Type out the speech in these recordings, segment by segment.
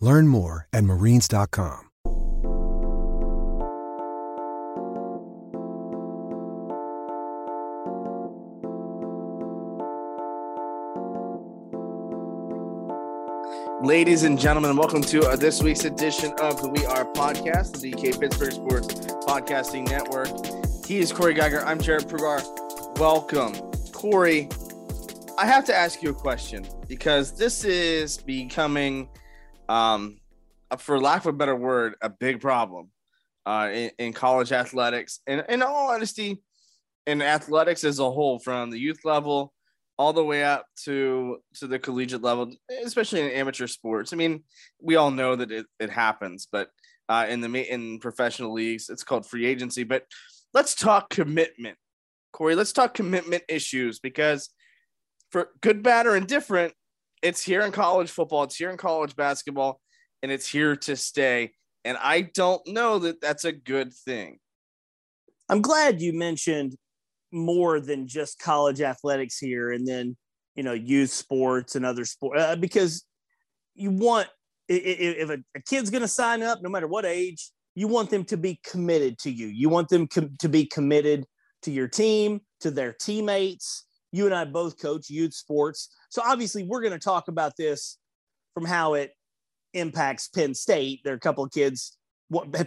Learn more at marines.com. Ladies and gentlemen, welcome to uh, this week's edition of the We Are podcast, the DK Pittsburgh Sports Podcasting Network. He is Corey Giger. I'm Jared Prugar. Welcome. Corey, I have to ask you a question because this is becoming, um, for lack of a better word, a big problem uh, in, in college athletics. And in all honesty, in athletics as a whole, from the youth level all the way up to to the collegiate level, especially in amateur sports. I mean, we all know that it, it happens, but uh, in the in professional leagues, it's called free agency. But let's talk commitment, Corey. Let's talk commitment issues because for good, bad, or indifferent, it's here in college football, it's here in college basketball, and it's here to stay. And I don't know that that's a good thing. I'm glad you mentioned more than just college athletics here and then you know youth sports and other sports uh, because you want if a, kid's going to sign up no matter what age you want them to be committed to you you want them com- to be committed to your team to their teammates you and i both coach youth sports so obviously we're going to talk about this from how it impacts penn state there are a couple of kids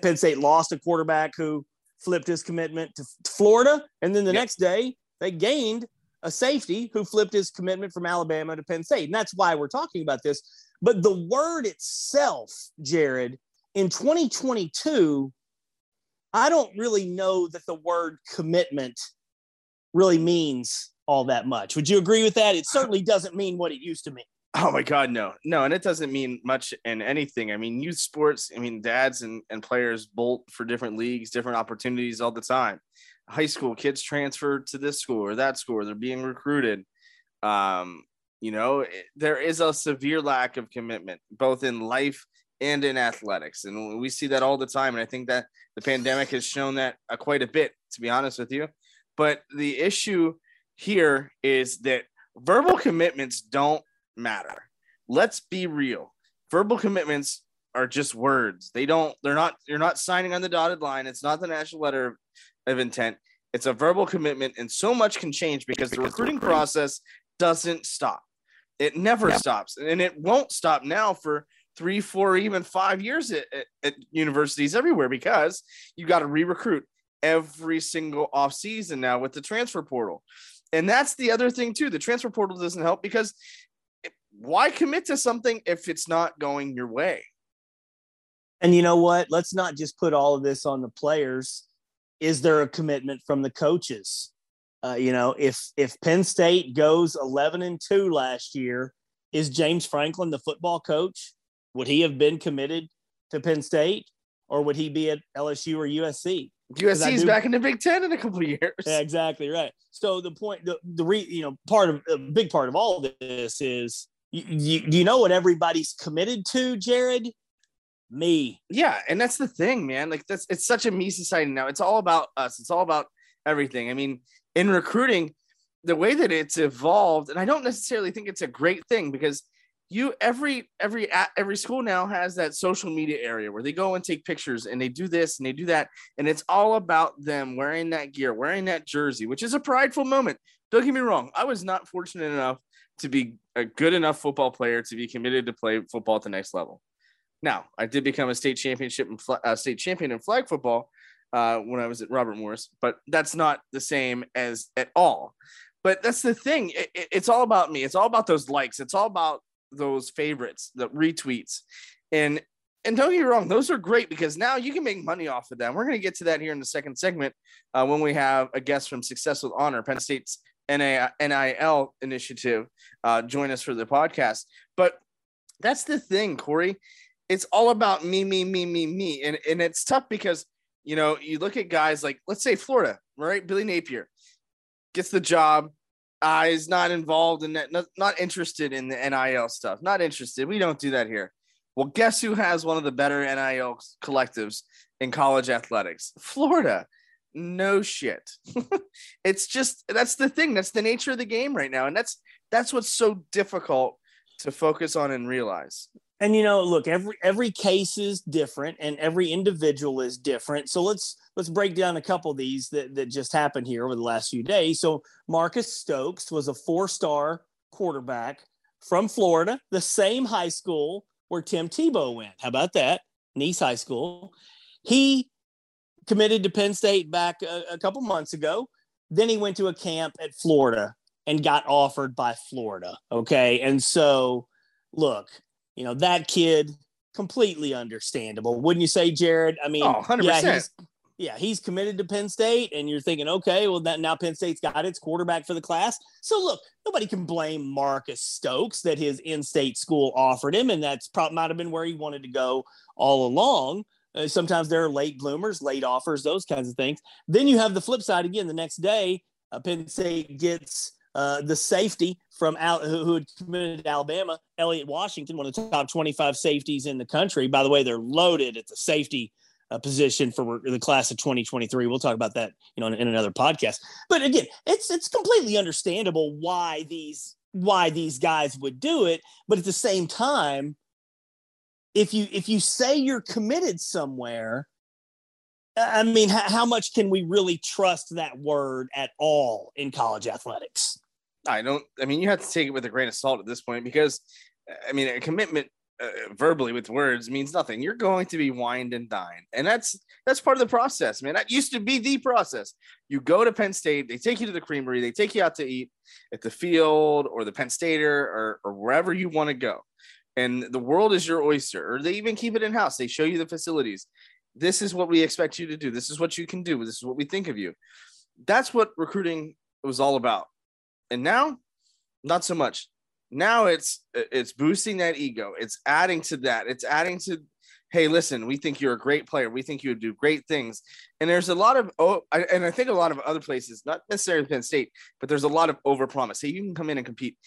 penn state lost a quarterback who flipped his commitment to Florida. And then the yep. next day, they gained a safety who flipped his commitment from Alabama to Penn State. And that's why we're talking about this. But the word itself, Jared, in 2022, I don't really know that the word commitment really means all that much. Would you agree with that? It certainly doesn't mean what it used to mean. Oh my God, no, no, and it doesn't mean much in anything. I mean, youth sports. I mean, dads and, and players bolt for different leagues, different opportunities all the time. High school kids transfer to this school or that school. They're being recruited. Um, you know, it, there is a severe lack of commitment both in life and in athletics, and we see that all the time. And I think that the pandemic has shown that uh, quite a bit, to be honest with you. But the issue here is that verbal commitments don't matter. Let's be real. Verbal commitments are just words. They don't, they're not, you're not signing on the dotted line. It's not the national letter of intent. It's a verbal commitment, and so much can change because the recruiting process doesn't stop. It never yeah. stops, and it won't stop now for three, four, even five years at, at, at universities everywhere because you got to re-recruit every single off season now with the transfer portal. And that's the other thing too. The transfer portal doesn't help because why commit to something if it's not going your way? And you know what? Let's not just put all of this on the players. Is there a commitment from the coaches? Uh, you know, if if Penn State goes 11 and 2 last year, is James Franklin the football coach? Would he have been committed to Penn State or would he be at LSU or USC? USC is back in the Big Ten in a couple of years. Yeah, exactly right. So the point, the the re, you know, part of a big part of all of this is you, you, you know what everybody's committed to, Jared? Me. Yeah, and that's the thing, man. Like that's it's such a me society now. It's all about us. It's all about everything. I mean, in recruiting, the way that it's evolved, and I don't necessarily think it's a great thing because you every every every school now has that social media area where they go and take pictures and they do this and they do that and it's all about them wearing that gear wearing that jersey which is a prideful moment don't get me wrong i was not fortunate enough to be a good enough football player to be committed to play football at the next level. Now, I did become a state championship and uh, state champion in flag football uh, when I was at Robert Morris, but that's not the same as at all. But that's the thing. It, it, it's all about me. It's all about those likes. It's all about those favorites, the retweets, and and don't get me wrong, those are great because now you can make money off of them. We're going to get to that here in the second segment uh, when we have a guest from Success with Honor, Penn State's NIL initiative, uh, join us for the podcast. But that's the thing, Corey. It's all about me, me, me, me, me. And, and it's tough because, you know, you look at guys like, let's say Florida, right? Billy Napier gets the job, uh, is not involved in that, not, not interested in the NIL stuff, not interested. We don't do that here. Well, guess who has one of the better NIL collectives in college athletics? Florida. No shit. it's just that's the thing. That's the nature of the game right now. And that's that's what's so difficult to focus on and realize. And you know, look, every every case is different and every individual is different. So let's let's break down a couple of these that, that just happened here over the last few days. So Marcus Stokes was a four-star quarterback from Florida, the same high school where Tim Tebow went. How about that? Nease High School. He committed to Penn State back a, a couple months ago. Then he went to a camp at Florida and got offered by Florida. Okay. And so, look, you know, that kid, completely understandable. Wouldn't you say, Jared? I mean, oh, 100%. yeah, he's, yeah, he's committed to Penn State, and you're thinking, okay, well, that now Penn State's got its quarterback for the class. So look, nobody can blame Marcus Stokes that his in-state school offered him, and that's probably might have been where he wanted to go all along. Uh, sometimes there are late bloomers, late offers, those kinds of things. Then you have the flip side again. The next day, uh, Penn State gets uh, the safety from Al, who, who had committed to Alabama, Elliot Washington, one of the top 25 safeties in the country. By the way, they're loaded at the safety uh, position for the class of 2023. We'll talk about that, you know, in, in, another podcast. But again, it's it's completely understandable why these why these guys would do it. But at the same time, if you if you say you're committed somewhere, I mean, how much can we really trust that word at all in college athletics? I don't. I mean, you have to take it with a grain of salt at this point because, I mean, a commitment uh, verbally with words means nothing. You're going to be wined and dined, and that's that's part of the process, man. That used to be the process. You go to Penn State, they take you to the creamery, they take you out to eat at the field or the Penn Stater or, or wherever you want to go, and the world is your oyster. Or they even keep it in house. They show you the facilities. This is what we expect you to do. This is what you can do. This is what we think of you. That's what recruiting was all about. And now, not so much. Now it's it's boosting that ego. It's adding to that. It's adding to hey listen we think you're a great player. We think you would do great things. And there's a lot of oh and i think a lot of other places not necessarily penn state but there's a lot of over promise hey you can come in and compete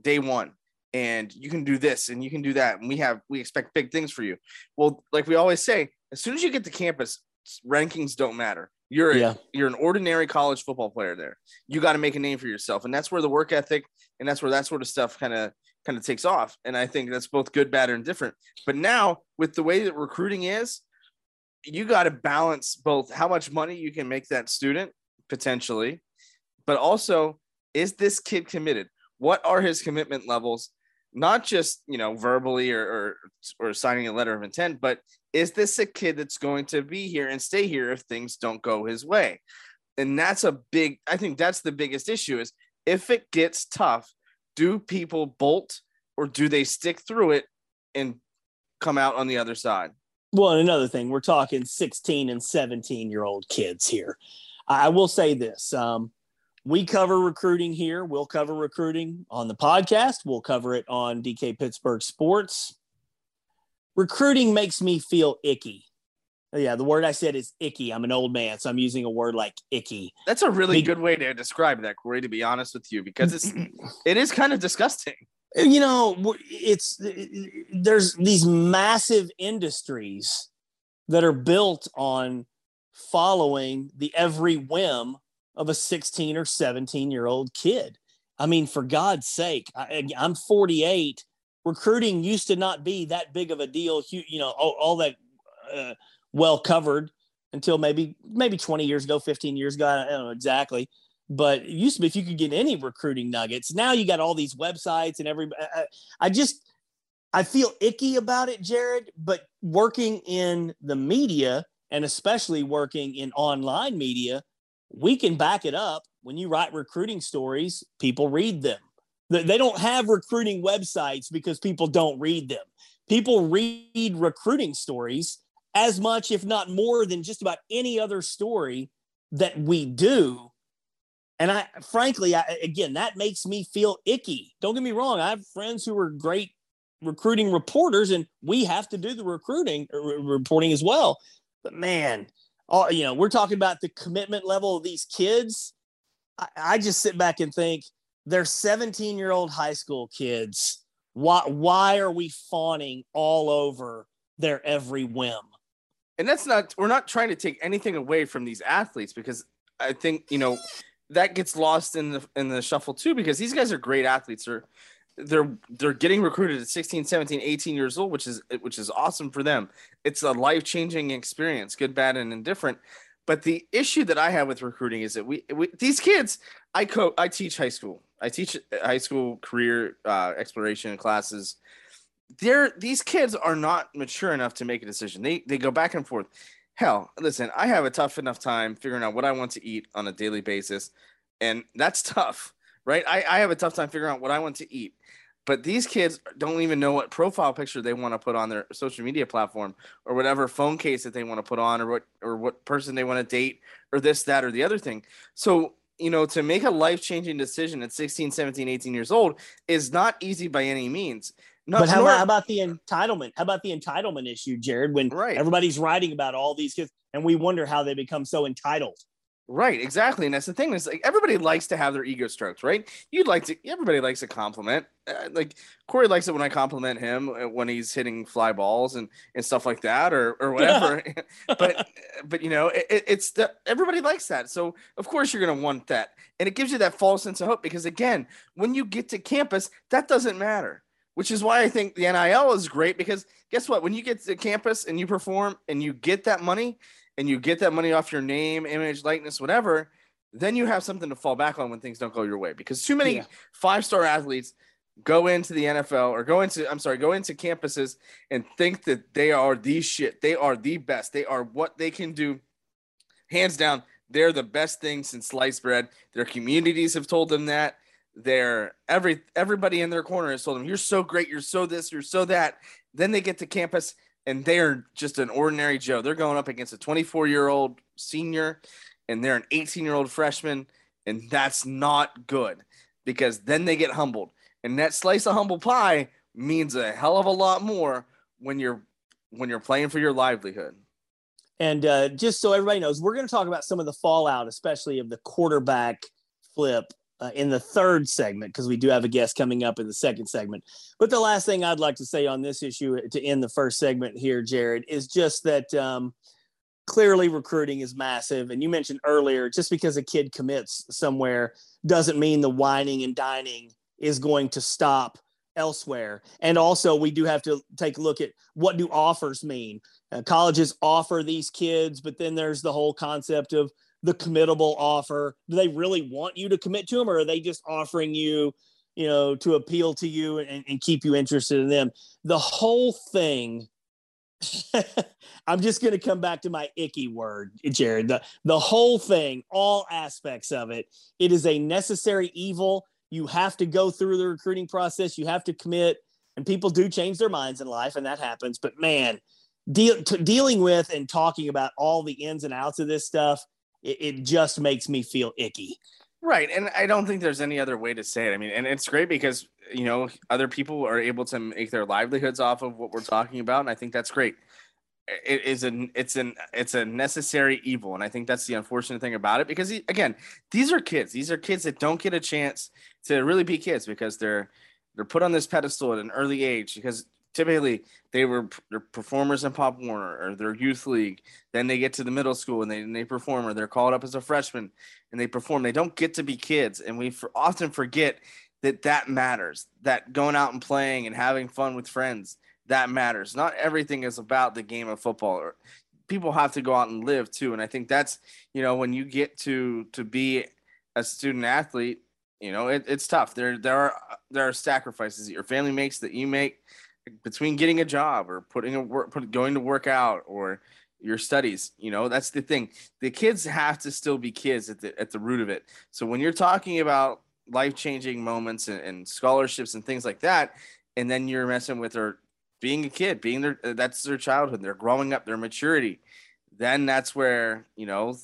day one and you can do this and you can do that. And we have we expect big things for you. Well like we always say as soon as you get to campus rankings don't matter you're a, yeah. you're an ordinary college football player there. You got to make a name for yourself, and that's where the work ethic and that's where that sort of stuff kind of kind of takes off. And I think that's both good, bad, and different. But now with the way that recruiting is, you got to balance both how much money you can make that student potentially, but also is this kid committed? What are his commitment levels? Not just you know verbally or, or or signing a letter of intent, but is this a kid that's going to be here and stay here if things don't go his way? And that's a big, I think that's the biggest issue is if it gets tough, do people bolt or do they stick through it and come out on the other side? Well, and another thing, we're talking 16 and 17 year old kids here. I will say this. Um, we cover recruiting here. We'll cover recruiting on the podcast. We'll cover it on DK Pittsburgh Sports recruiting makes me feel icky. Yeah, the word I said is icky. I'm an old man, so I'm using a word like icky. That's a really Be- good way to describe that, Corey. To be honest with you, because it's it is kind of disgusting. You know, it's uh, there's these massive industries that are built on following the every whim of a 16 or 17 year old kid. I mean, for God's sake, I, I'm 48 recruiting used to not be that big of a deal, you know, all, all that uh, well covered until maybe maybe 20 years ago, 15 years ago. I don't know exactly. But it used to be if you could get any recruiting nuggets. Now you got all these websites and every. I, I just I feel icky about it, Jared, but working in the media and especially working in online media, we can back it up. When you write recruiting stories, people read them. They don't have recruiting websites because people don't read them. People read recruiting stories as much, if not more, than just about any other story that we do. And I, frankly, I, again, that makes me feel icky. Don't get me wrong. I have friends who are great recruiting reporters, and we have to do the recruiting uh, reporting as well. But man, all you know, we're talking about the commitment level of these kids. I, I just sit back and think they're 17 year old high school kids. Why why are we fawning all over their every whim? And that's not we're not trying to take anything away from these athletes because I think, you know, that gets lost in the in the shuffle too because these guys are great athletes. They're they're they're getting recruited at 16 17 18 years old which is which is awesome for them. It's a life-changing experience good bad and indifferent. But the issue that i have with recruiting is that we, we these kids i co i teach high school. I teach high school career uh, exploration classes. They're these kids are not mature enough to make a decision. They they go back and forth. Hell listen i have a tough enough time figuring out what i want to eat on a daily basis and that's tough right? I, I have a tough time figuring out what I want to eat. But these kids don't even know what profile picture they want to put on their social media platform or whatever phone case that they want to put on or what or what person they want to date or this, that, or the other thing. So, you know, to make a life-changing decision at 16, 17, 18 years old is not easy by any means. No, but how, nor, about, how about the entitlement? How about the entitlement issue, Jared? When right. everybody's writing about all these kids and we wonder how they become so entitled. Right, exactly, and that's the thing. Is like everybody likes to have their ego stroked, right? You'd like to. Everybody likes a compliment. Uh, like Corey likes it when I compliment him uh, when he's hitting fly balls and and stuff like that, or or whatever. But but you know, it, it's the, everybody likes that. So of course you're gonna want that, and it gives you that false sense of hope because again, when you get to campus, that doesn't matter. Which is why I think the NIL is great because guess what? When you get to campus and you perform and you get that money, and you get that money off your name, image, likeness, whatever, then you have something to fall back on when things don't go your way. Because too many yeah. five star athletes go into the NFL or go into, I'm sorry, go into campuses and think that they are the shit. They are the best. They are what they can do. Hands down, they're the best thing since sliced bread. Their communities have told them that. Their every everybody in their corner has told them, You're so great, you're so this, you're so that. Then they get to campus and they're just an ordinary Joe. They're going up against a 24 year old senior, and they're an 18 year old freshman, and that's not good because then they get humbled, and that slice of humble pie means a hell of a lot more when you're when you're playing for your livelihood. And uh, just so everybody knows, we're going to talk about some of the fallout, especially of the quarterback flip uh, in the third segment because we do have a guest coming up in the second segment. But the last thing I'd like to say on this issue to end the first segment here, Jared, is just that um, clearly recruiting is massive. And you mentioned earlier, just because a kid commits somewhere doesn't mean the whining and dining is going to stop elsewhere. And also, we do have to take a look at what do offers mean. Uh, colleges offer these kids, but then there's the whole concept of the committable offer? Do they really want you to commit to them, or are they just offering you, you know, to appeal to you and, and keep you interested in them? The whole thing. I'm just going to come back to my icky word, Jared. The, the whole thing, all aspects of it, it is a necessary evil. You have to go through the recruiting process. You have to commit, and people do change their minds in life, and that happens. But man, deal, t- dealing with and talking about all the ins and outs of this stuff it, it just makes me feel icky. Right. And I don't think there's any other way to say it. I mean, and it's great because, you know, other people are able to make their livelihoods off of what we're talking about. And I think that's great. It is an it's an it's a necessary evil, and I think that's the unfortunate thing about it. Because again, these are kids. These are kids that don't get a chance to really be kids because they're they're put on this pedestal at an early age. Because typically they were they're performers in Pop Warner or their youth league. Then they get to the middle school and they and they perform, or they're called up as a freshman and they perform. They don't get to be kids, and we for, often forget that that matters. That going out and playing and having fun with friends that matters. Not everything is about the game of football. Or people have to go out and live too, and I think that's you know when you get to to be a student athlete you know it, it's tough there there are there are sacrifices that your family makes that you make between getting a job or putting a work, put, going to work out or your studies. You know, that's the thing. The kids have to still be kids at the at the root of it. So when you're talking about life changing moments and, and, scholarships and things like that, and then you're messing with their being a kid, being their that's their childhood, they're growing up, their maturity. Then that's where you know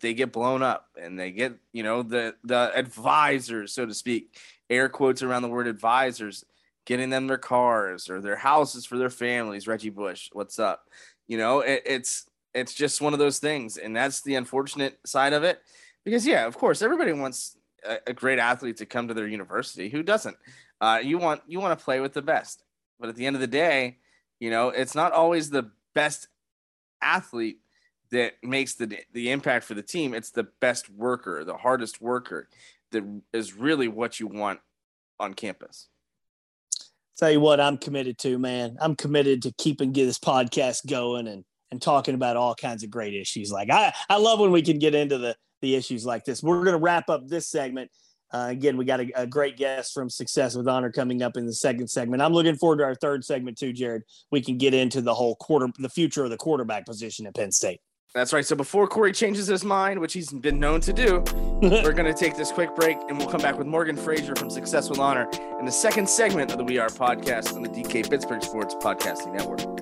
they get blown up and they get you know the the advisors, so to speak, air quotes around the word advisors, getting them their cars or their houses for their families. Reggie Bush, what's up? You know, it, it's it's just one of those things, and that's the unfortunate side of it. Because yeah, of course, everybody wants a, a great athlete to come to their university. Who doesn't? Uh, you want you want to play with the best, but at the end of the day, you know, it's not always the best athlete that makes the the impact for the team. It's the best worker, the hardest worker, that is really what you want on campus. Tell you what, I'm committed to, man. I'm committed to keeping this podcast going and and talking about all kinds of great issues. Like I, I love when we can get into the the issues like this. We're going to wrap up this segment. Uh, again, we got a, a, great guest from Success with Honor coming up in the second segment. I'm looking forward to our third segment too, Jared. We can get into the whole quarter, the future of the quarterback position at Penn State. That's right. So before Corey changes his mind, which he's been known to do, we're going to take this quick break and we'll come back with Morgan Fraser from Success with Honor in the second segment of the We Are podcast on the DK Pittsburgh Sports Podcasting Network.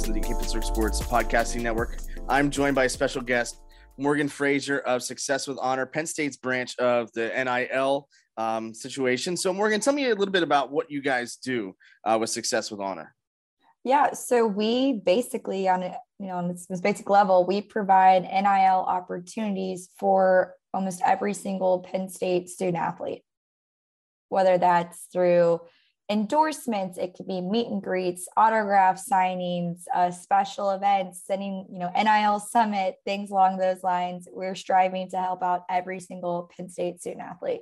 Podcast on the DK Pittsburgh Sports Podcasting Network. I'm joined by a special guest, Morgan Fraser of Success with Honor, Penn State's branch of the NIL um, situation. So, Morgan, tell me a little bit about what you guys do uh, with Success with Honor. Yeah, so we basically on a you know on this basic level, we provide NIL opportunities for almost every single Penn State student athlete, whether that's through endorsements. It could be meet and greets autograph signings uh, special events sending you know nil summit things along those lines. We're striving to help out every single penn state student athlete.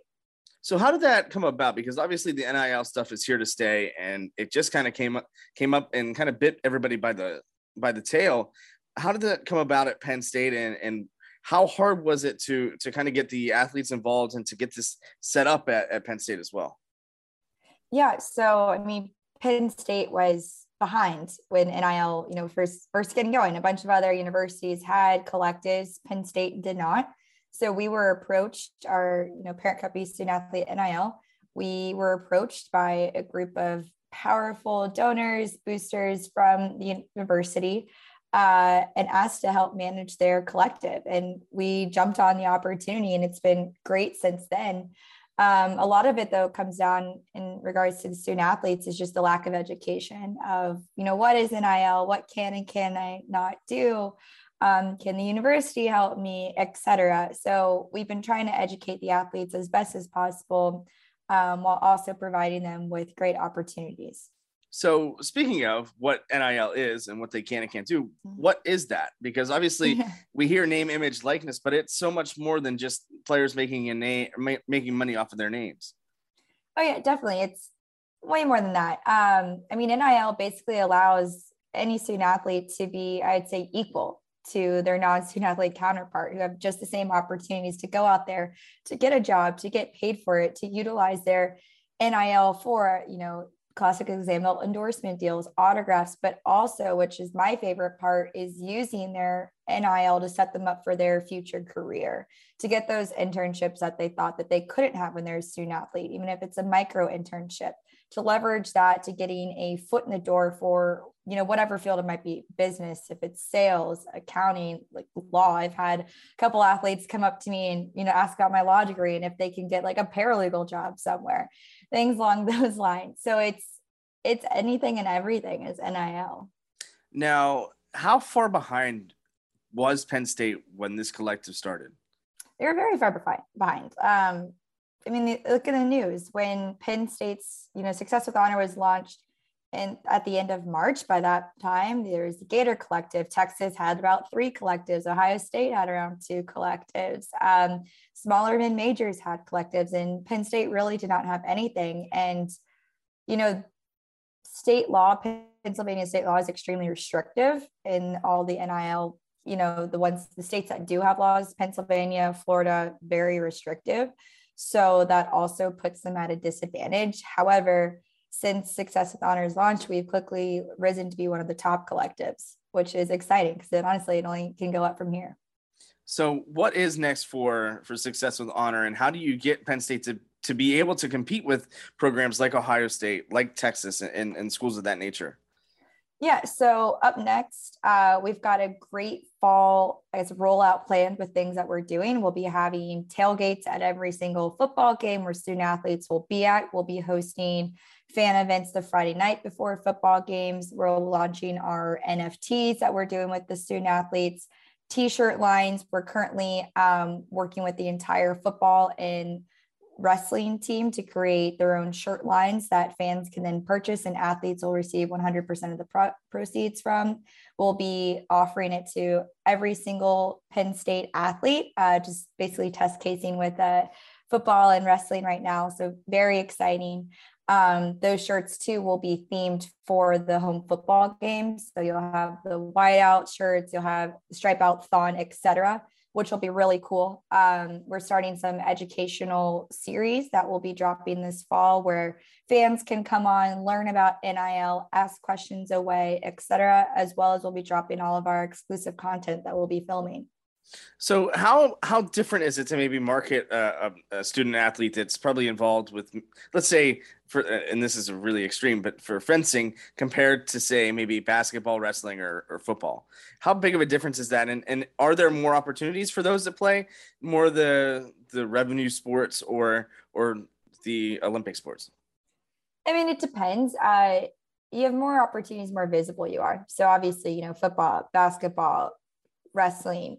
So how did that come about? Because obviously the nil stuff is here to stay and it just kind of came up came up and kind of bit everybody by the by the tail. How did that come about at penn state and and how hard was it to to kind of get the athletes involved and to get this set up at, at penn state as well yeah. So, I mean, Penn State was behind when NIL, you know, first first getting going. A bunch of other universities had collectives. Penn State did not. So we were approached, our you know parent company student athlete NIL. We were approached by a group of powerful donors, boosters from the university, uh, and asked to help manage their collective. And we jumped on the opportunity, and it's been great since then. Um, a lot of it though comes down in regards to the student athletes is just the lack of education of you know what is nil what can and can i not do? Um, can the university help me? Etc so we've been trying to educate the athletes as best as possible um, while also providing them with great opportunities so speaking of what NIL is and what they can and can't do, mm-hmm. what is that? Because obviously yeah. we hear name, image, likeness, but it's so much more than just players making a name, making money off of their names. Oh yeah, definitely. It's way more than that. Um, I mean, NIL basically allows any student athlete to be, I'd say, equal to their non-student athlete counterpart who have just the same opportunities to go out there to get a job, to get paid for it, to utilize their NIL for, you know, classic example endorsement deals autographs but also which is my favorite part is using their nil to set them up for their future career to get those internships that they thought that they couldn't have when they're a student athlete even if it's a micro internship to leverage that to getting a foot in the door for you know whatever field it might be business if it's sales accounting like law. I've had a couple athletes come up to me and you know ask about my law degree and if they can get like a paralegal job somewhere things along those lines. So it's it's anything and everything is nil now how far behind was penn state when this collective started? They were very far behind. Um, I mean, look at the news. When Penn State's, you know, Success with Honor was launched and at the end of March, by that time, there's the Gator Collective. Texas had about three collectives. Ohio State had around two collectives. Um, smaller mid majors had collectives, and Penn State really did not have anything. And, you know, state law, Pennsylvania state law is extremely restrictive in all the NIL, you know, the ones, the states that do have laws, Pennsylvania, Florida, very restrictive. So that also puts them at a disadvantage. However, since Success with Honors launch, we've quickly risen to be one of the top collectives, which is exciting because it honestly it only can go up from here. So, what is next for for Success with Honor, and how do you get Penn State to to be able to compete with programs like Ohio State, like Texas, and, and schools of that nature? Yeah. So up next, uh, we've got a great fall as rollout planned with things that we're doing. We'll be having tailgates at every single football game where student athletes will be at. We'll be hosting fan events the Friday night before football games. We're launching our NFTs that we're doing with the student athletes, t-shirt lines. We're currently um, working with the entire football and wrestling team to create their own shirt lines that fans can then purchase and athletes will receive 100% of the pro- proceeds from. We'll be offering it to every single Penn State athlete, uh, just basically test casing with uh, football and wrestling right now. So, very exciting. Um, those shirts too will be themed for the home football games. So you'll have the whiteout shirts, you'll have stripe out thon, etc., which will be really cool. Um, we're starting some educational series that will be dropping this fall where fans can come on, learn about NIL, ask questions away, etc., as well as we'll be dropping all of our exclusive content that we'll be filming. So how how different is it to maybe market a, a, student athlete that's probably involved with, let's say, for and this is really extreme, but for fencing compared to say maybe basketball, wrestling, or, or football? How big of a difference is that? And and are there more opportunities for those that play more the the revenue sports or or the Olympic sports? I mean, it depends. Uh, you have more opportunities, more visible you are. So obviously, you know, football, basketball, wrestling,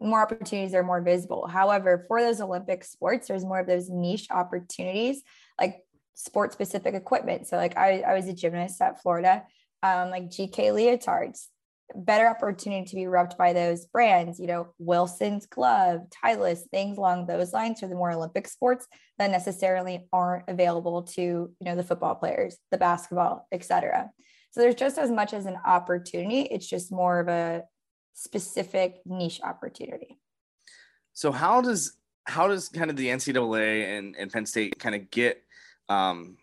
more opportunities are more visible. However, for those Olympic sports, there's more of those niche opportunities, like sport specific equipment. So, like I, I was a gymnast at Florida, um, like GK leotards, better opportunity to be rubbed by those brands, you know, Wilson's glove, Titleist, things along those lines for the more Olympic sports that necessarily aren't available to, you know, the football players, the basketball, etc. So there's just as much as an opportunity. It's just more of a specific niche opportunity. So how does how does kind of the NCAA and, and Penn State kind of get um,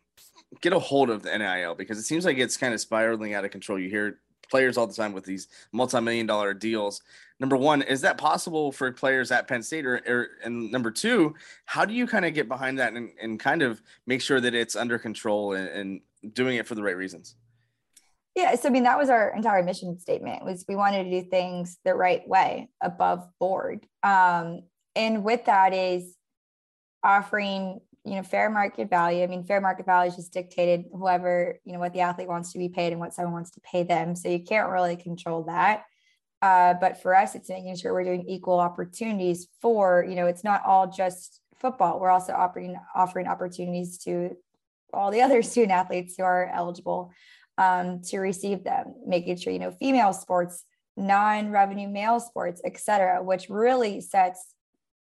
get a hold of the NIL because it seems like it's kind of spiraling out of control. You hear players all the time with these multi-million dollar deals. Number one, is that possible for players at Penn State? Or, or and number two, how do you kind of get behind that and, and kind of make sure that it's under control and, and doing it for the right reasons? Yeah, so I mean that was our entire mission statement was we wanted to do things the right way, above board. Um, and with that is offering you know fair market value. I mean, fair market value is just dictated whoever you know what the athlete wants to be paid and what someone wants to pay them. So you can't really control that. Uh, but for us, it's making sure we're doing equal opportunities for you know it's not all just football. We're also offering offering opportunities to all the other student athletes who are eligible um, to receive them, making sure, you know, female sports, non-revenue male sports, et cetera, which really sets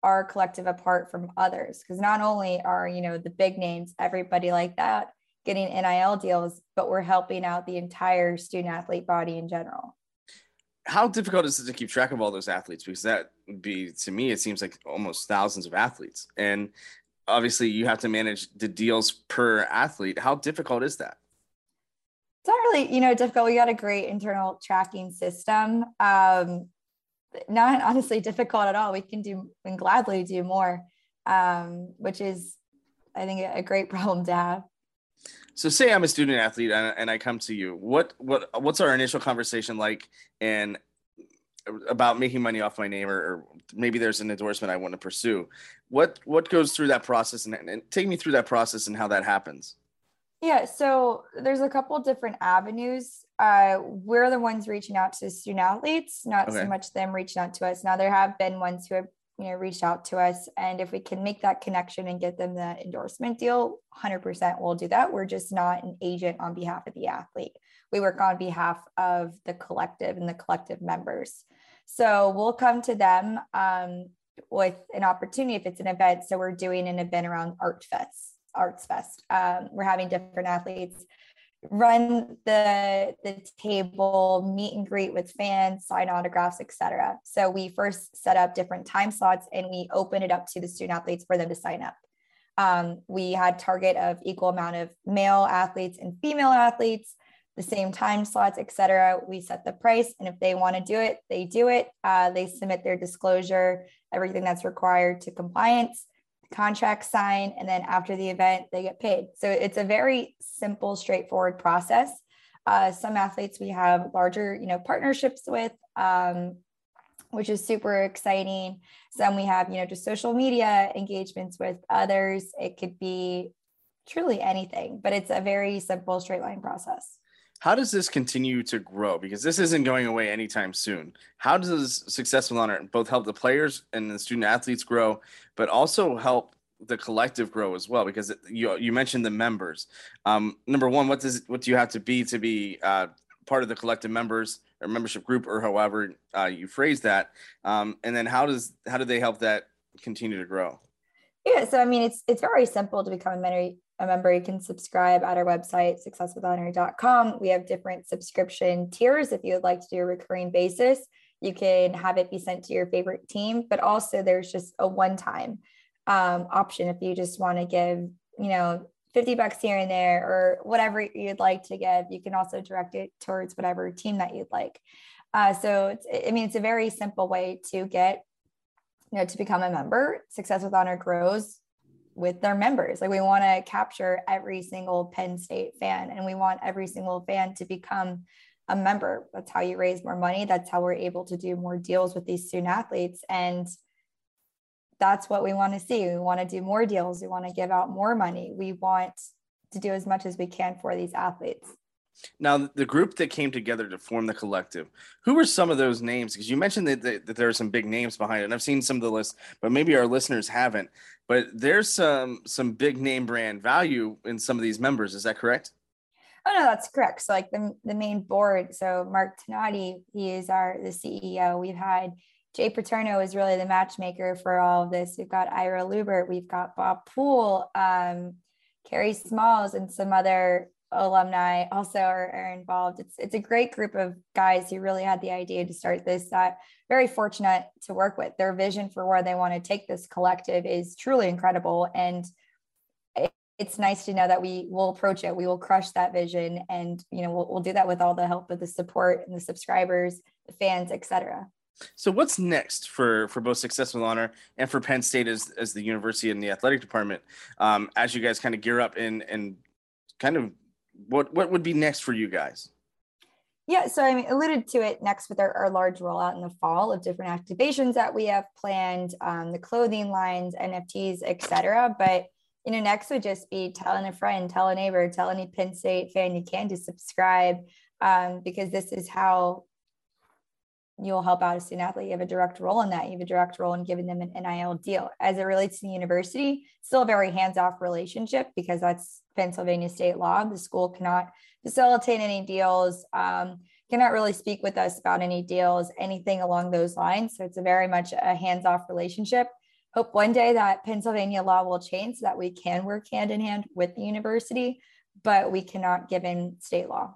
our collective apart from others. Because not only are, you know, the big names, everybody like that getting NIL deals, but we're helping out the entire student athlete body in general. How difficult is it to keep track of all those athletes? Because that would be, to me, it seems like almost thousands of athletes. And obviously you have to manage the deals per athlete. How difficult is that? it's not really you know difficult we got a great internal tracking system um not honestly difficult at all. We can do and gladly do more um which is i think a great problem to have. So say i'm a student athlete and i come to you. What what what's our initial conversation like and about making money off my name or, or, maybe there's an endorsement i want to pursue? What what goes through that process and, and take me through that process and how that happens? Yeah, so there's a couple different avenues. Uh, we're the ones reaching out to student athletes, not okay. so much them reaching out to us. Now there have been ones who have you know reached out to us and if we can make that connection and get them the endorsement deal 100% we'll do that. We're just not an agent on behalf of the athlete. We work on behalf of the collective and the collective members. So we'll come to them um, with an opportunity if it's an event. So we're doing an event around art fest arts fest. Um, we're having different athletes run the the table, meet and greet with fans, sign autographs, etc. So we first set up different time slots and we open it up to the student athletes for them to sign up. Um, we had target of equal amount of male athletes and female athletes, the same time slots, etc. We set the price, and if they want to do it, they do it. Uh, they submit their disclosure, everything that's required to compliance contract signed, and then after the event, they get paid. So it's a very simple, straightforward process. Uh, some athletes we have larger, you know, partnerships with, um, which is super exciting. Some we have, you know, just social media engagements with others. It could be truly anything, but it's a very simple, straight line process how does this continue to grow? Because this isn't going away anytime soon. How does Success with Honor both help the players and the student athletes grow, but also help the collective grow as well? Because you you mentioned the members. Um, number one, what does what do you have to be to be uh, part of the collective members or membership group or however uh, you phrase that? Um, and then how does how do they help that continue to grow? Yeah, so I mean, it's it's very simple to become a member a member, you can subscribe at our website, successwithhonor.com. We have different subscription tiers. If you would like to do a recurring basis, you can have it be sent to your favorite team, but also there's just a one time um, option if you just want to give, you know, 50 bucks here and there or whatever you'd like to give. You can also direct it towards whatever team that you'd like. Uh, so I mean, it's a very simple way to get, you know, to become a member. Success with Honor grows with their members. Like we want to capture every single Penn State fan and we want every single fan to become a member. That's how you raise more money. That's how we're able to do more deals with these student athletes. And that's what we want to see. We want to do more deals. We want to give out more money. We want to do as much as we can for these athletes. Now, the group that came together to form the collective, who were some of those names? Because you mentioned that, that, that, there are some big names behind it, and I've seen some of the lists, but maybe our listeners haven't. But there's some some big name brand value in some of these members. Is that correct? Oh no, that's correct. So like the, the main board. So Mark Tenati, he is our the CEO. We've had Jay Paterno is really the matchmaker for all of this. We've got Ira Lubert, we've got Bob Poole, um, Carrie Smalls, and some other alumni also are, are, involved. It's it's a great group of guys who really had the idea to start this. That very fortunate to work with. Their vision for where they want to take this collective is truly incredible, and it, it's nice to know that we will approach it. We will crush that vision, and you know we'll, we'll do that with all the help of the support and the subscribers, the fans, etc. So what's next for for both Success with Honor and for Penn State as as the university and the athletic department um, as you guys kind of gear up and and kind of what what would be next for you guys? Yeah, so I mean, alluded to it next with our, our large rollout in the fall of different activations that we have planned, um, the clothing lines, NFTs, etc. But you know, next would just be telling a friend, tell a neighbor, tell any Penn State fan you can to subscribe, um, because this is how you'll help out a student athlete. You have a direct role in that. You have a direct role in giving them an NIL deal. As it relates to the university, still a very hands-off relationship because that's Pennsylvania state law. The school cannot facilitate any deals, um, cannot really speak with us about any deals, anything along those lines. So it's a very much a hands-off relationship. Hope one day that Pennsylvania law will change so that we can work hand in hand with the university, but we cannot given state law.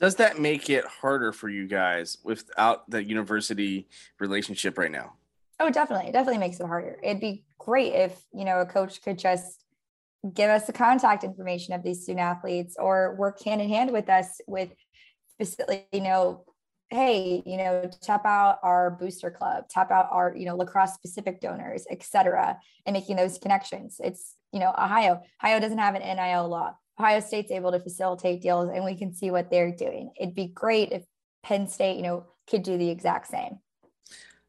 Does that make it harder for you guys without the university relationship right now? Oh, definitely. It definitely makes it harder. It'd be great if, you know, a coach could just give us the contact information of these student athletes or work hand in hand with us with specifically, you know, hey, you know, tap out our booster club, tap out our, you know, lacrosse specific donors, et cetera, and making those connections. It's, you know, Ohio. Ohio doesn't have an NIL law. Ohio State's able to facilitate deals and we can see what they're doing. It'd be great if Penn State, you know, could do the exact same.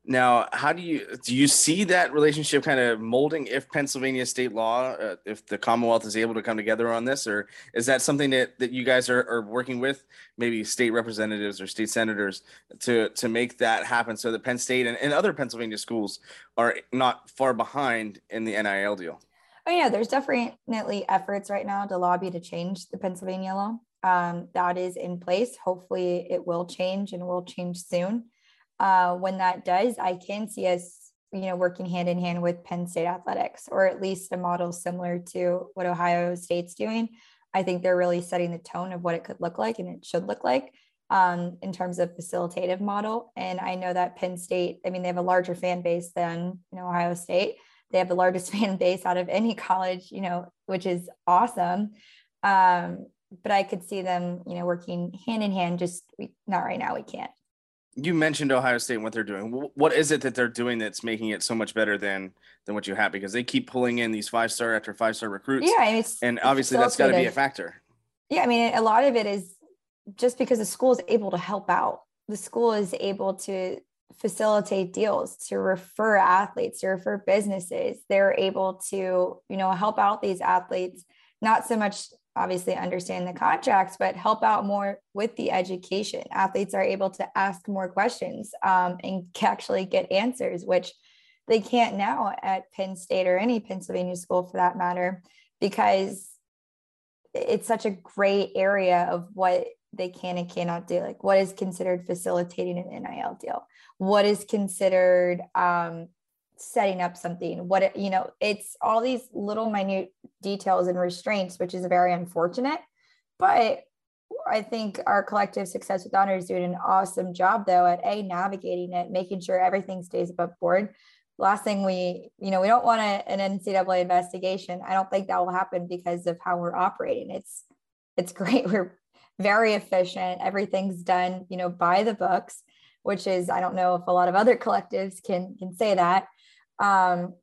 Now, how do you do you see that relationship kind of molding if Pennsylvania state law, uh, if the Commonwealth is able to come together on this, or is that something that, that you guys are, are working with, maybe state representatives or state senators, to to make that happen so that Penn State and, and other Pennsylvania schools are not far behind in the NIL deal? Oh yeah, there's definitely efforts right now to lobby to change the Pennsylvania law. Um, that is in place. Hopefully, it will change and will change soon uh, when that does, I can see us, you know, working hand in hand with Penn State athletics, or at least a model similar to what Ohio State's doing. I think they're really setting the tone of what it could look like and it should look like um, in terms of facilitative model. And I know that Penn State, I mean, they have a larger fan base than you know Ohio State. They have the largest fan base out of any college, you know, which is awesome. Um, but I could see them, you know, working hand in hand. Just we, not right now. We can't you mentioned Ohio State and what they're doing. What is it that they're doing that's making it so much better than than what you have? Because they keep pulling in these five star after five star recruits. Yeah, and obviously that's got to be a factor. Yeah, I mean, a lot of it is just because the school is able to help out. The school is able to facilitate deals, to refer athletes, to refer businesses. They're able to, you know, help out these athletes. Not so much obviously understand the contracts, but help out more with the education. Athletes are able to ask more questions um, and actually get answers, which they can't now at Penn State or any Pennsylvania school for that matter, because it's such a great area of what they can and cannot do. Like what is considered facilitating an NIL deal? What is considered um, setting up something? What it, you know it's all these little minute details and restraints which is very unfortunate. But i think our collective success with honor is doing an awesome job though at a navigating it making sure everything stays above board. Last thing we you know we don't want a, an ncaa investigation. I don't think that will happen because of how we're operating. It's it's great. We're very efficient everything's done you know by the books which is i don't know if a lot of other collectives can can say that um,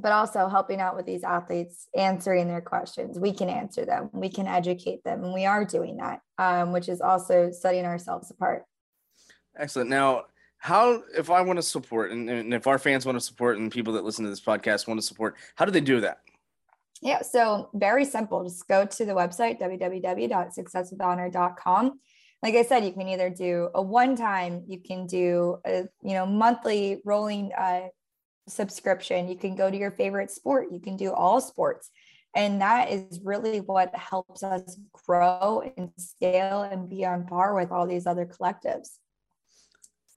but also helping out with these athletes, answering their questions. We can answer them, we can educate them, and we are doing that, um, which is also setting ourselves apart. Excellent. Now, how if I want to support and, and if our fans want to support and people that listen to this podcast want to support, how do they do that? Yeah, so very simple. Just go to the website www.successwithhonor.com. Like I said, you can either do a one-time, you can do a you know monthly rolling uh, subscription. You can go to your favorite sport. You can do all sports. And that is really what helps us grow and scale and be on par with all these other collectives.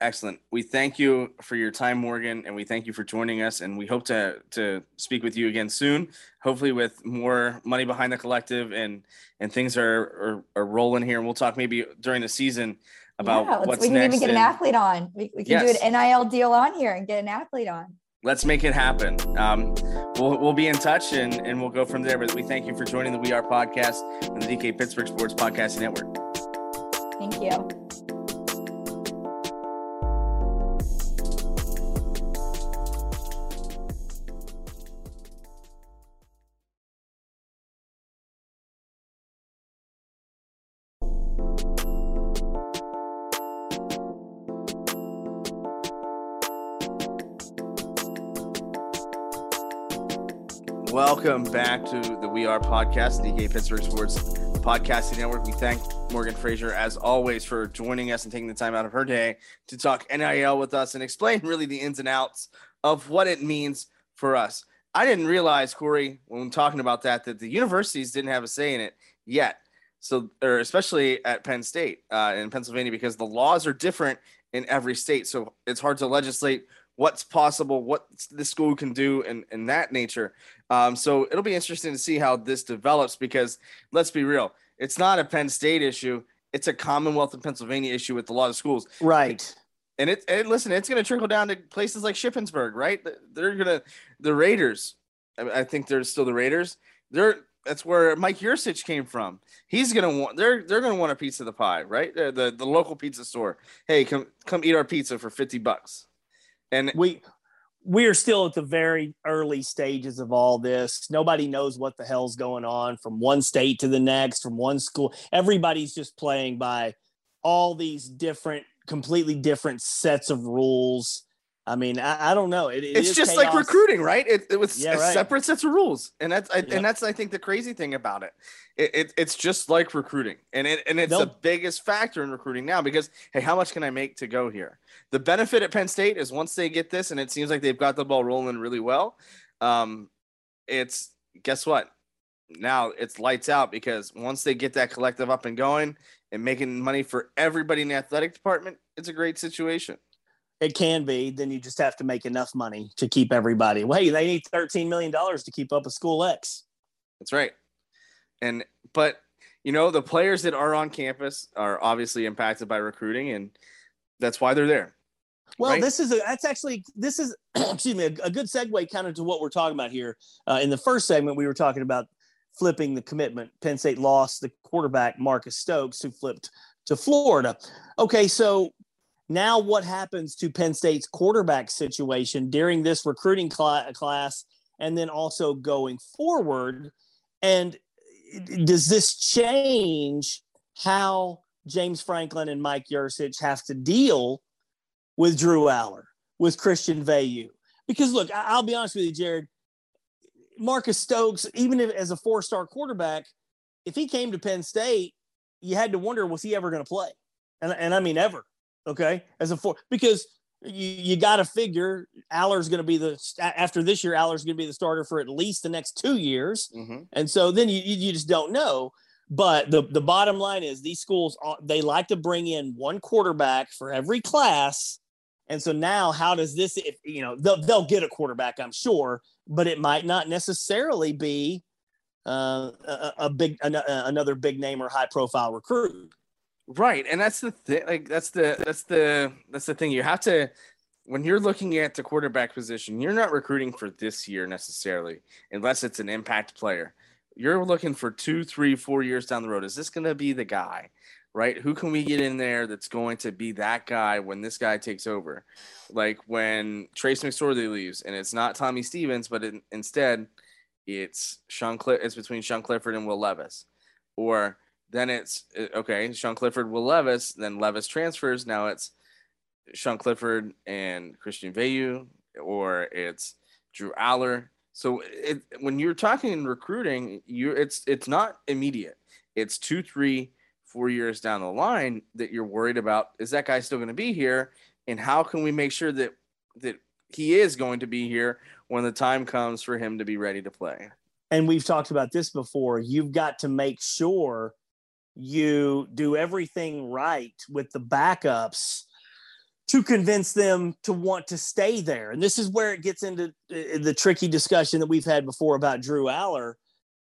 Excellent. We thank you for your time, Morgan, and we thank you for joining us. And we hope to to speak with you again soon. Hopefully, with more money behind the collective and and things are are, are rolling here. And we'll talk maybe during the season about yeah, what's we can next. even get an athlete on. We, we can yes. do an NIL deal on here and get an athlete on let's make it happen. Um, we'll, we'll be in touch and, and we'll go from there. But we thank you for joining the We Are podcast and the DK Pittsburgh Sports Podcasting Network. Thank you. Welcome back to the We Are podcast, the DK Pittsburgh Sports Podcasting Network. We thank Morgan Fraser, as always, for joining us and taking the time out of her day to talk NIL with us and explain really the ins and outs of what it means for us. I didn't realize, Corey, when we're talking about that, that the universities didn't have a say in it yet. So, or especially at Penn State uh, in Pennsylvania, because the laws are different in every state. So it's hard to legislate what's possible, what the school can do, and, and that nature. Um, so it'll be interesting to see how this develops because let's be real, it's not a Penn State issue. It's a Commonwealth of Pennsylvania issue with a lot of schools. Right. And it, and listen, it's going to trickle down to places like Shippensburg, right? They're going to, the Raiders, I think they're still the Raiders. They're, that's where Mike Yurcich came from. He's gonna want they're they're gonna want a piece of the pie, right? The, the the local pizza store. Hey, come come eat our pizza for fifty bucks. And we we are still at the very early stages of all this. Nobody knows what the hell's going on from one state to the next, from one school. Everybody's just playing by all these different, completely different sets of rules. I mean, I, I don't know. It, it it's just chaos. like recruiting, right? It, it was yeah, right. separate sets of rules, and that's I, and that's I think the crazy thing about it. It, it. it's just like recruiting, and it and it's the biggest factor in recruiting now because hey, how much can I make to go here? The benefit at Penn State is once they get this, and it seems like they've got the ball rolling really well. Um, it's guess what? Now it's lights out because once they get that collective up and going and making money for everybody in the athletic department, it's a great situation. It can be. Then you just have to make enough money to keep everybody. Well, hey, they need $13 million to keep up a school X. That's right. And, but, you know, the players that are on campus are obviously impacted by recruiting, and that's why they're there. Well, right? this is a, that's actually this is excuse me a, a, good segue kind of to what we're talking about here. Uh, in the first segment, we were talking about flipping the commitment. Penn State lost the quarterback Marcus Stokes, who flipped to Florida. Okay, so now, what happens to Penn State's quarterback situation during this recruiting cl- class and then also going forward? And does this change how James Franklin and Mike Yurcich have to deal with Drew Allar, with Christian Veilleux? Because look, I- will be honest with you, Jared. Marcus Stokes, even if, as a four-star quarterback, if he came to Penn State, you had to wonder was he ever going to play, and, and I mean ever okay, as a four because you, you got to figure Allar's going to be the after this year. Allar's going to be the starter for at least the next two years, mm-hmm. and so then you you just don't know. But the the bottom line is these schools they like to bring in one quarterback for every class, and so now how does this if you know they'll they'll get a quarterback I'm sure, but it might not necessarily be uh, a, a big an, another big name or high profile recruit. Right, and that's the thing. Like that's the that's the that's the thing. You have to when you're looking at the quarterback position, you're not recruiting for this year necessarily, unless it's an impact player. You're looking for two, three, four years down the road. Is this going to be the guy? Right? Who can we get in there that's going to be that guy when this guy takes over? Like when Trace McSorley leaves, and it's not Tommy Stevens, but instead it's Sean. Cl- it's between Sean Clifford and Will Levis, or then it's uh, okay, Sean Clifford, Will Levis. Then Levis transfers. Now it's Sean Clifford and Christian Veilleux, or it's Drew Allar. So it, when you're talking in recruiting, you it's it's not immediate. It's two, three, four years down the line that you're worried about. Is that guy still going to be here? And how can we make sure that that he is going to be here when the time comes for him to be ready to play? And we've talked about this before. You've got to make sure you do everything right with the backups to convince them to want to stay there. And this is where it gets into uh, the tricky discussion that we've had before about Drew Allar.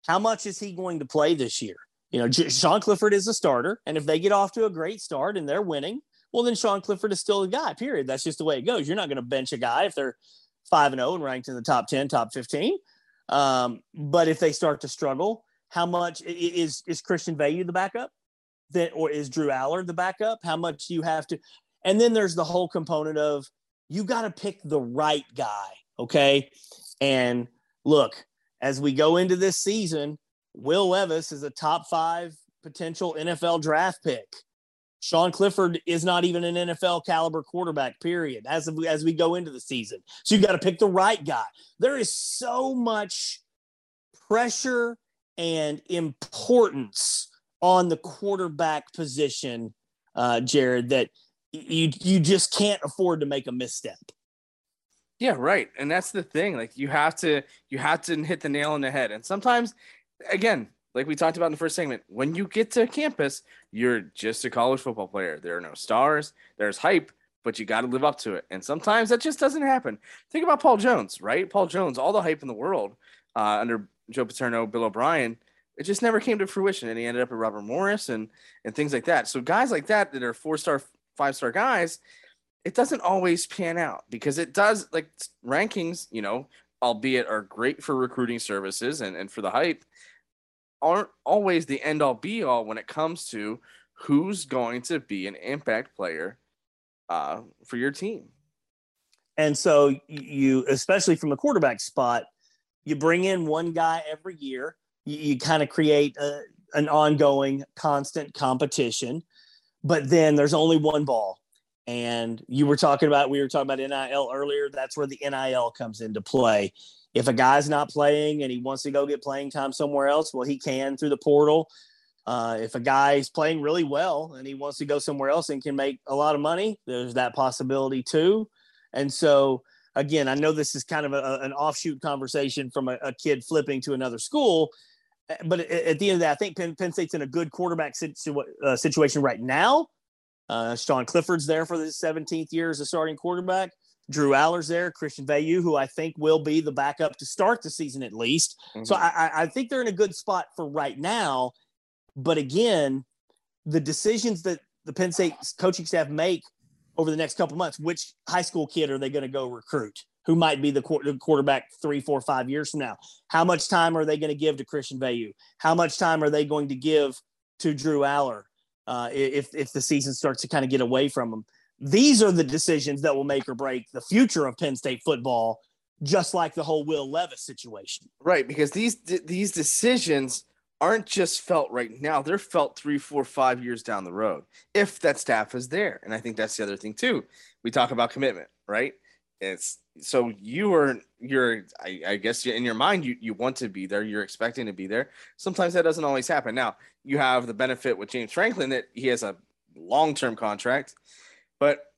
How much is he going to play this year? You know, Sean Clifford is a starter. And if they get off to a great start and they're winning, well, then Sean Clifford is still the guy, period. That's just the way it goes. You're not going to bench a guy if they're 5 and 0 and ranked in the top 10, top 15. Um, but if they start to struggle, how much is is Christian Veilleux the backup? That or is Drew Allar the backup? How much do you have to, and then there's the whole component of you got to pick the right guy, okay? And look, as we go into this season, Will Levis is a top five potential NFL draft pick. Sean Clifford is not even an NFL caliber quarterback, period, as, of, as we go into the season. So you got to pick the right guy. There is so much pressure and importance on the quarterback position, uh, Jared, that you you just can't afford to make a misstep. Yeah, right. And that's the thing. Like you have to you have to hit the nail on the head. And sometimes, again, like we talked about in the first segment, when you get to campus, you're just a college football player. There are no stars. There's hype, but you got to live up to it. And sometimes that just doesn't happen. Think about Paul Jones, right? Paul Jones, all the hype in the world uh, under Joe Paterno, Bill O'Brien, it just never came to fruition. And he ended up at Robert Morris and and things like that. So guys like that that are four star, five star guys, it doesn't always pan out because it does like rankings, you know, albeit are great for recruiting services and, and for the hype, aren't always the end all be all when it comes to who's going to be an impact player uh, for your team. And so you, especially from the quarterback spot, you bring in one guy every year. You, you kind of create a, an ongoing, constant competition. But then there's only one ball. And you were talking about, we were talking about NIL earlier. That's where the NIL comes into play. If a guy's not playing and he wants to go get playing time somewhere else, well, he can through the portal. Uh, if a guy's playing really well and he wants to go somewhere else and can make a lot of money, there's that possibility too. And so, again, I know this is kind of a, an offshoot conversation from a, a, kid flipping to another school, eh, but at the end of that, I think Penn, Penn State's in a good quarterback situ- uh, situation right now. Uh, Sean Clifford's there for the 17th year as a starting quarterback. Drew Allar's there, Christian Veilleux, who I think will be the backup to start the season at least. Mm-hmm. So I, I think they're in a good spot for right now. But again, the decisions that the Penn State coaching staff make over the next couple months, which high school kid are they going to go recruit? Who might be the, quarterback three, four, five years from now? How much time are they going to give to Christian Veilleux? How much time are they going to give to Drew Allar uh, if if the season starts to kind of get away from them? These are the decisions that will make or break the future of Penn State football, just like the whole Will Levis situation. Right, because these these decisions aren't just felt right now, they're felt three, four, five years down the road if that staff is there. And I think that's the other thing too. We talk about commitment, right? It's so you are you're I, I guess in your mind you you want to be there, you're expecting to be there. Sometimes that doesn't always happen. Now you have the benefit with James Franklin that he has a long-term contract, but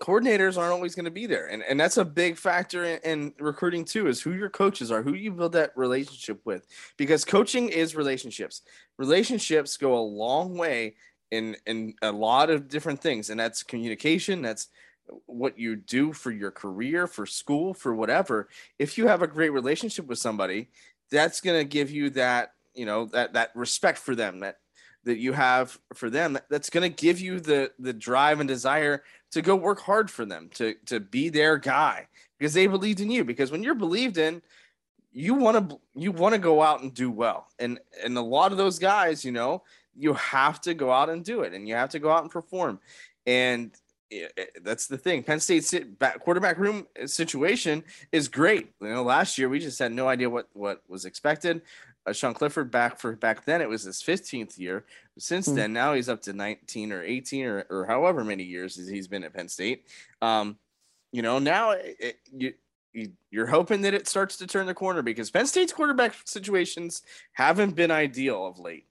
coordinators aren't always going to be there and, and that's a big factor in, in, recruiting too is who your coaches are who you build that relationship with because coaching is relationships. Relationships go a long way in in a lot of different things and that's communication that's what you do for your career for school for whatever. If you have a great relationship with somebody that's going to give you that you know that that respect for them that that you have for them that's going to give you the the drive and desire to go work hard for them, to to be their guy because they believed in you. Because when you're believed in, you want to you want to go out and do well. And and a lot of those guys, you know, you have to go out and do it, and you have to go out and perform. And it, it, that's the thing. Penn State's quarterback room situation is great. You know, last year we just had no idea what what was expected uh, Sean Clifford back for back then it was his 15th year. Since mm-hmm. then, now he's up to 19 or 18 or, or however many years he's been at Penn State. Um, you know, now it, you, you you're hoping that it starts to turn the corner because Penn State's quarterback situations haven't been ideal of late.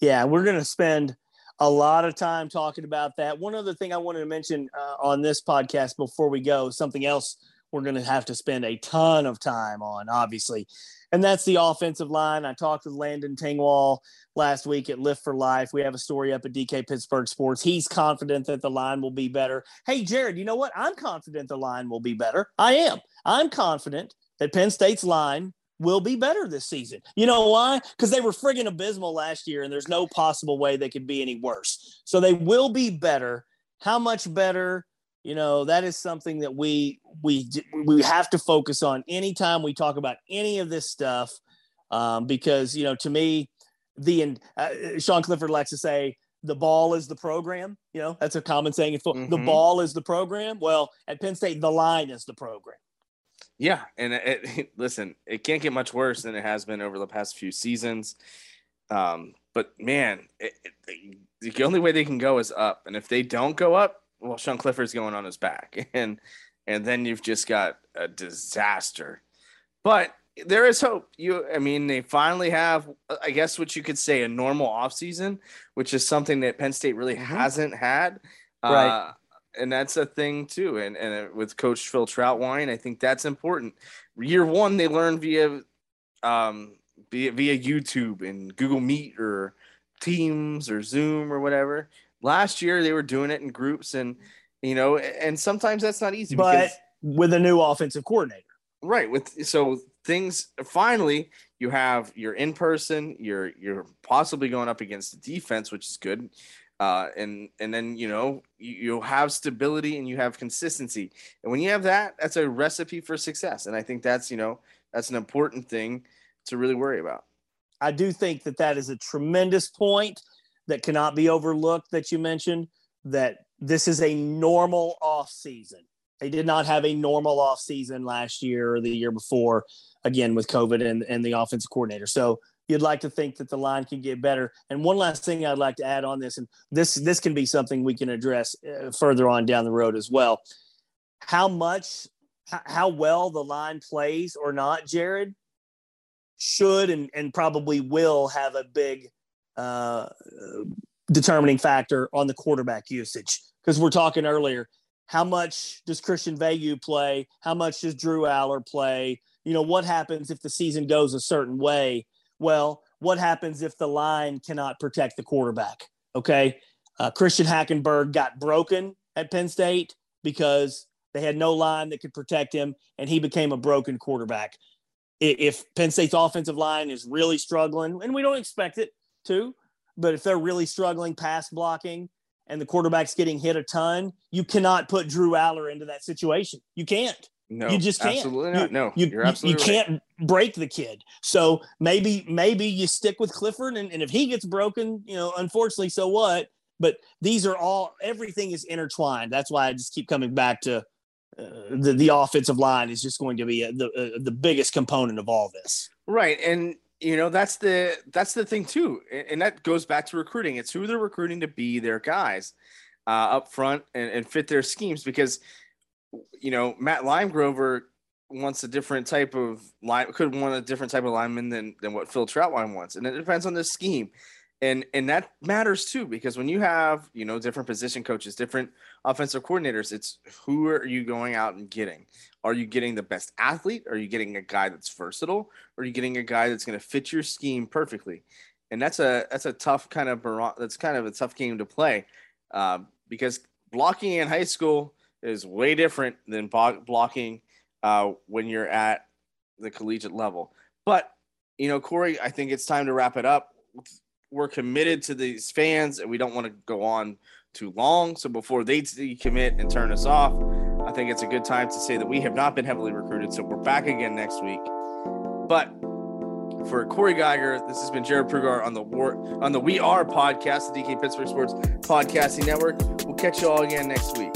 Yeah, we're going to spend a lot of time talking about that. One other thing I wanted to mention uh, on this podcast before we go, something else we're going to have to spend a ton of time on, obviously, and that's the offensive line. I talked with Landon Tengwall last week at Lift for Life. We have a story up at DK Pittsburgh Sports. He's confident that the line will be better. Hey, Jared, you know what? I'm confident the line will be better. I am. I'm confident that Penn State's line will be better this season. You know why? Because they were friggin' abysmal last year, and there's no possible way they could be any worse. So they will be better. How much better? You know that is something that we we we have to focus on anytime we talk about any of this stuff um, because you know to me the uh, sean clifford likes to say the ball is the program. You know that's a common saying mm-hmm. the ball is the program. Well at penn state the line is the program. Yeah and it, it, listen it can't get much worse than it has been over the past few seasons. Um, but man it, the only way they can go is up and if they don't go up well, Sean Clifford's going on his back, and and then you've just got a disaster. But there is hope. You, I mean, they finally have, I guess, what you could say, a normal offseason, which is something that Penn State really mm-hmm. hasn't had. Right. Uh, and that's a thing too. And and uh, with Coach Phil Trautwein, I think that's important. Year one, they learned via, um, via via YouTube and Google Meet or Teams or Zoom or whatever. Last year they were doing it in groups, and you know, and sometimes that's not easy. But because, with a new offensive coordinator, right? With so things finally you have you're in person, you're you're possibly going up against the defense, which is good. Uh, and and then you know you, you have stability and you have consistency, and when you have that, that's a recipe for success. And I think that's you know that's an important thing to really worry about. I do think that that is a tremendous point that cannot be overlooked that you mentioned that this is a normal off season. They did not have a normal off season last year or the year before, again with COVID and, and the offensive coordinator. So you'd like to think that the line can get better. And one last thing I'd like to add on this, and this this can be something we can address uh, further on down the road as well. How much, how well the line plays or not, Jared, should and, and probably will have a big uh, determining factor on the quarterback usage. Because we're talking earlier, how much does Christian Veilleux play? How much does Drew Allar play? You know, what happens if the season goes a certain way? Well, what happens if the line cannot protect the quarterback? Okay. Uh, Christian Hackenberg got broken at Penn State because they had no line that could protect him, and he became a broken quarterback. If Penn State's offensive line is really struggling, and we don't expect it to, but if they're really struggling pass blocking and the quarterback's getting hit a ton, you cannot put Drew Allar into that situation. You can't. No, you just can't. Absolutely not. You, no, you, you're absolutely you right. can't break the kid. So maybe maybe you stick with Clifford, and, and if he gets broken, you know, unfortunately, so what? But these are all everything is intertwined. That's why I just keep coming back to uh, the the offensive line is just going to be a, the uh, the biggest component of all this. Right, and you know that's the that's the thing too, and, that goes back to recruiting. It's who they're recruiting to be their guys uh, up front and, and fit their schemes because you know Matt Limegrover wants a different type of line could want a different type of lineman than than what Phil Trautwein wants, and it depends on the scheme. And, and that matters too because when you have you know different position coaches, different offensive coordinators, it's who are you going out and getting? Are you getting the best athlete? Are you getting a guy that's versatile? Are you getting a guy that's going to fit your scheme perfectly? And that's a that's a tough kind of that's kind of a tough game to play uh, because blocking in high school is way different than blocking uh, when you're at the collegiate level. But you know, Corey, I think it's time to wrap it up. We're committed to these fans, and we don't want to go on too long. So before they commit and turn us off, I think it's a good time to say that we have not been heavily recruited. So we're back again next week. But for Corey Giger, this has been Jared Prugar on the War on the We Are podcast, the DK Pittsburgh Sports Podcasting Network. We'll catch you all again next week.